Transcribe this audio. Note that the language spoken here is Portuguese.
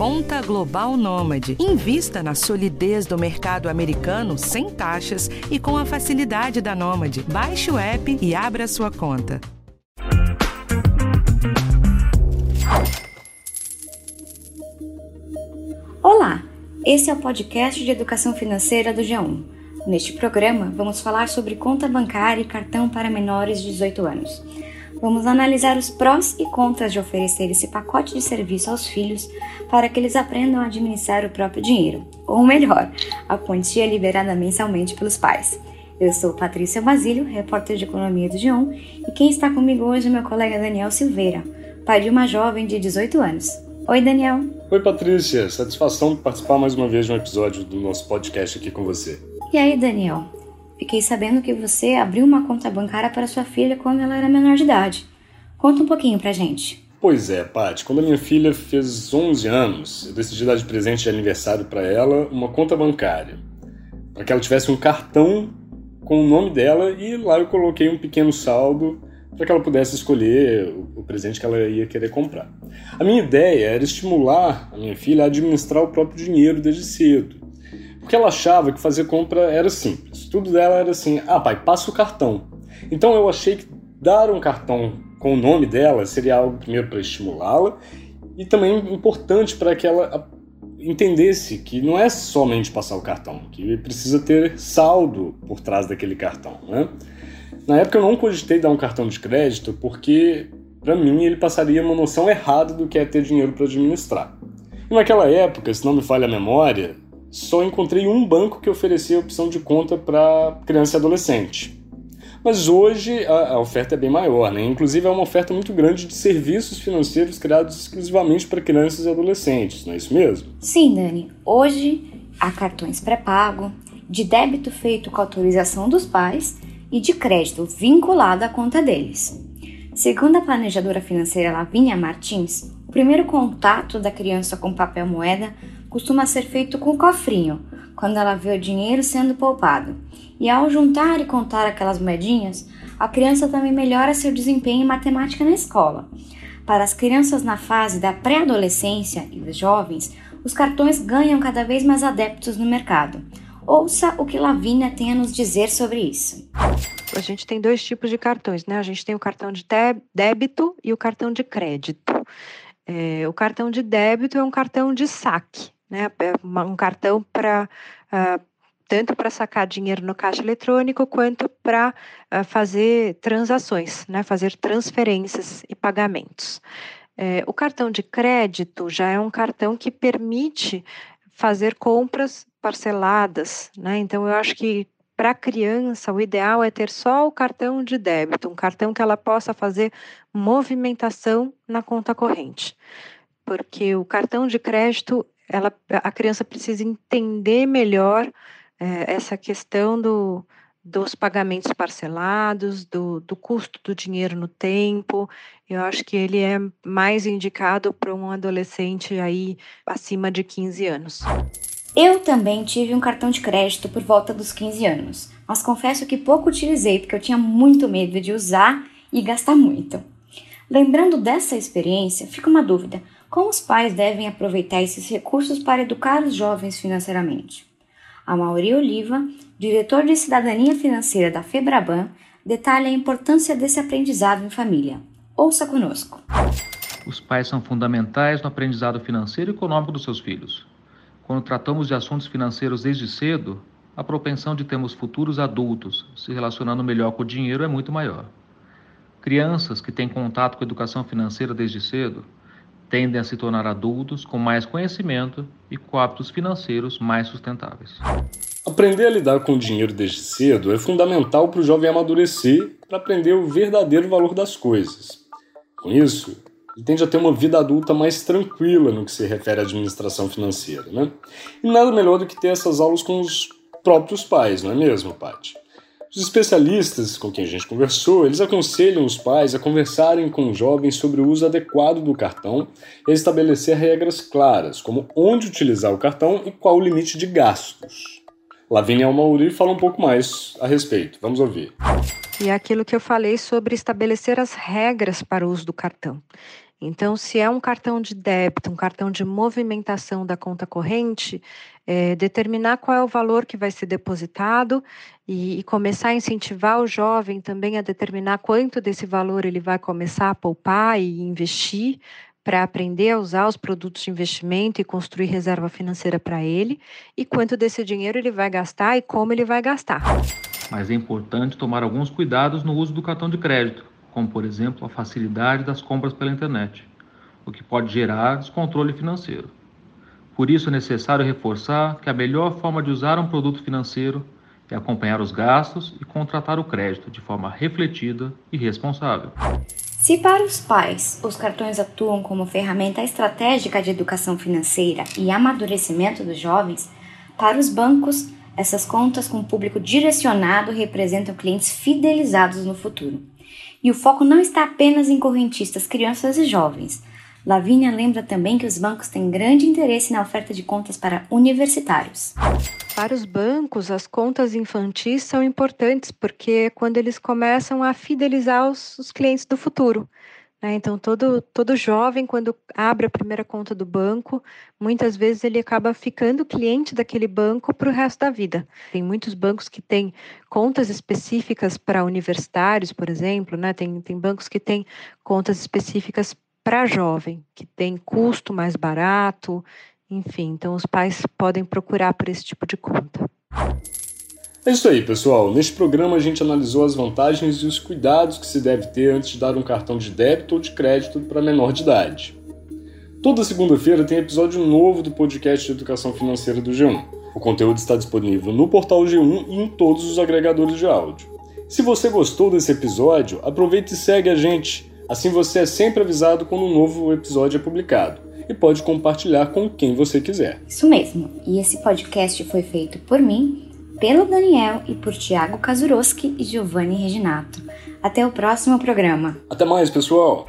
Conta Global Nômade. Invista na solidez do mercado americano sem taxas e com a facilidade da Nômade. Baixe o app e abra sua conta. Olá, esse é o podcast de educação financeira do G1. Neste programa, vamos falar sobre conta bancária e cartão para menores de 18 anos. Vamos analisar os prós e contras de oferecer esse pacote de serviço aos filhos para que eles aprendam a administrar o próprio dinheiro, ou melhor, a quantia liberada mensalmente pelos pais. Eu sou Patrícia Basílio, repórter de economia do G1, e quem está comigo hoje é meu colega Daniel Silveira, pai de uma jovem de 18 anos. Oi, Daniel. Oi, Patrícia. Satisfação participar mais uma vez de um episódio do nosso podcast aqui com você. E aí, Daniel? Fiquei sabendo que você abriu uma conta bancária para sua filha quando ela era menor de idade. Conta um pouquinho pra gente. Pois é, Paty. Quando a minha filha fez 11 anos, eu decidi dar de presente de aniversário para ela uma conta bancária. Para que ela tivesse um cartão com o nome dela e lá eu coloquei um pequeno saldo para que ela pudesse escolher o presente que ela ia querer comprar. A minha ideia era estimular a minha filha a administrar o próprio dinheiro desde cedo. Porque ela achava que fazer compra era simples. Tudo dela era assim: ah, pai, passa o cartão. Então eu achei que dar um cartão com o nome dela seria algo, primeiro, para estimulá-la e também importante para que ela entendesse que não é somente passar o cartão, que precisa ter saldo por trás daquele cartão. Né? Na época eu não cogitei dar um cartão de crédito porque, para mim, ele passaria uma noção errada do que é ter dinheiro para administrar. E naquela época, se não me falha a memória, só encontrei um banco que oferecia opção de conta para criança e adolescente. Mas hoje a, a, oferta é bem maior, né? Inclusive é uma oferta muito grande de serviços financeiros criados exclusivamente para crianças e adolescentes, não é isso mesmo? Sim, Dani. Hoje há cartões pré-pago, de débito feito com autorização dos pais e de crédito vinculado à conta deles. Segundo a planejadora financeira Lavínia Martins, o primeiro contato da criança com papel moeda costuma ser feito com o cofrinho, quando ela vê o dinheiro sendo poupado. E ao juntar e contar aquelas moedinhas, a criança também melhora seu desempenho em matemática na escola. Para as crianças na fase da pré-adolescência e os jovens, os cartões ganham cada vez mais adeptos no mercado. Ouça o que Lavínia tem a nos dizer sobre isso. A gente tem dois tipos de cartões, né? A gente tem o cartão de débito e o cartão de crédito. É, o cartão de débito é um cartão de saque, né? Um cartão para uh, tanto para sacar dinheiro no caixa eletrônico quanto para uh, fazer transações, né? Fazer transferências e pagamentos. É, o cartão de crédito já é um cartão que permite fazer compras parceladas, né? Então eu acho que para a criança, o ideal é ter só o cartão de débito, um cartão que ela possa fazer movimentação na conta corrente. Porque o cartão de crédito ela, a criança precisa entender melhor é, essa questão do, dos pagamentos parcelados, do, do custo do dinheiro no tempo. Eu acho que ele é mais indicado para um adolescente aí acima de 15 anos. Eu também tive um cartão de crédito por volta dos 15 anos, mas confesso que pouco utilizei porque eu tinha muito medo de usar e gastar muito. Lembrando dessa experiência, fica uma dúvida: como os pais devem aproveitar esses recursos para educar os jovens financeiramente? A Mauri Oliva, diretor de Cidadania Financeira da Febraban, detalha a importância desse aprendizado em família. Ouça conosco. Os pais são fundamentais no aprendizado financeiro e econômico dos seus filhos. Quando tratamos de assuntos financeiros desde cedo, a propensão de termos futuros adultos se relacionando melhor com o dinheiro é muito maior. Crianças que têm contato com a educação financeira desde cedo tendem a se tornar adultos com mais conhecimento e com hábitos financeiros mais sustentáveis. Aprender a lidar com o dinheiro desde cedo é fundamental para o jovem amadurecer para aprender o verdadeiro valor das coisas. Com isso, ele tende a ter uma vida adulta mais tranquila no que se refere à administração financeira. Né? E nada melhor do que ter essas aulas com os próprios pais, não é mesmo, Paty? Os especialistas com quem a gente conversou, eles aconselham os pais a conversarem com os jovens sobre o uso adequado do cartão e estabelecer regras claras, como onde utilizar o cartão e qual o limite de gastos. Lavínia Almauri fala um pouco mais a respeito. Vamos ouvir. E é aquilo que eu falei sobre estabelecer as regras para o uso do cartão. Então, se é um cartão de débito, um cartão de movimentação da conta corrente, é, determinar qual é o valor que vai ser depositado e, e, começar a incentivar o jovem também a determinar quanto desse valor ele vai começar a poupar e investir para aprender a usar os produtos de investimento e construir reserva financeira para ele, e quanto desse dinheiro ele vai gastar e como ele vai gastar. Mas é importante tomar alguns cuidados no uso do cartão de crédito como por exemplo a facilidade das compras pela internet, o que pode gerar descontrole financeiro. Por isso é necessário reforçar que a melhor forma de usar um produto financeiro é acompanhar os gastos e contratar o crédito de forma refletida e responsável. Se para os pais os cartões atuam como ferramenta estratégica de educação financeira e amadurecimento dos jovens, para os bancos, essas contas com público direcionado representam clientes fidelizados no futuro. E o foco não está apenas em correntistas, crianças e jovens. Lavínia lembra também que os bancos têm grande interesse na oferta de contas para universitários. Para os bancos, as contas infantis são importantes porque é quando eles começam a fidelizar os, os clientes do futuro. Né? Então, todo, todo jovem, quando abre a primeira conta do banco, muitas vezes ele acaba ficando cliente daquele banco para o resto da vida. Tem muitos bancos que têm contas específicas para universitários, por exemplo, né? tem, tem bancos que têm contas específicas para jovem, que tem custo mais barato, enfim. Então, os pais podem procurar por esse tipo de conta. É isso aí, pessoal. Neste programa a gente analisou as vantagens e os cuidados que se deve ter antes de dar um cartão de débito ou de crédito para menor de idade. Toda segunda-feira tem episódio novo do podcast de educação financeira do G1. O conteúdo está disponível no portal G1 e em todos os agregadores de áudio. Se você gostou desse episódio, aproveite e segue a gente. Assim você é sempre avisado quando um novo episódio é publicado e pode compartilhar com quem você quiser. Isso mesmo. E esse podcast foi feito por mim pelo Daniel e por Tiago Kazuroski e Giovanni Reginato. Até o próximo programa. Até mais, pessoal!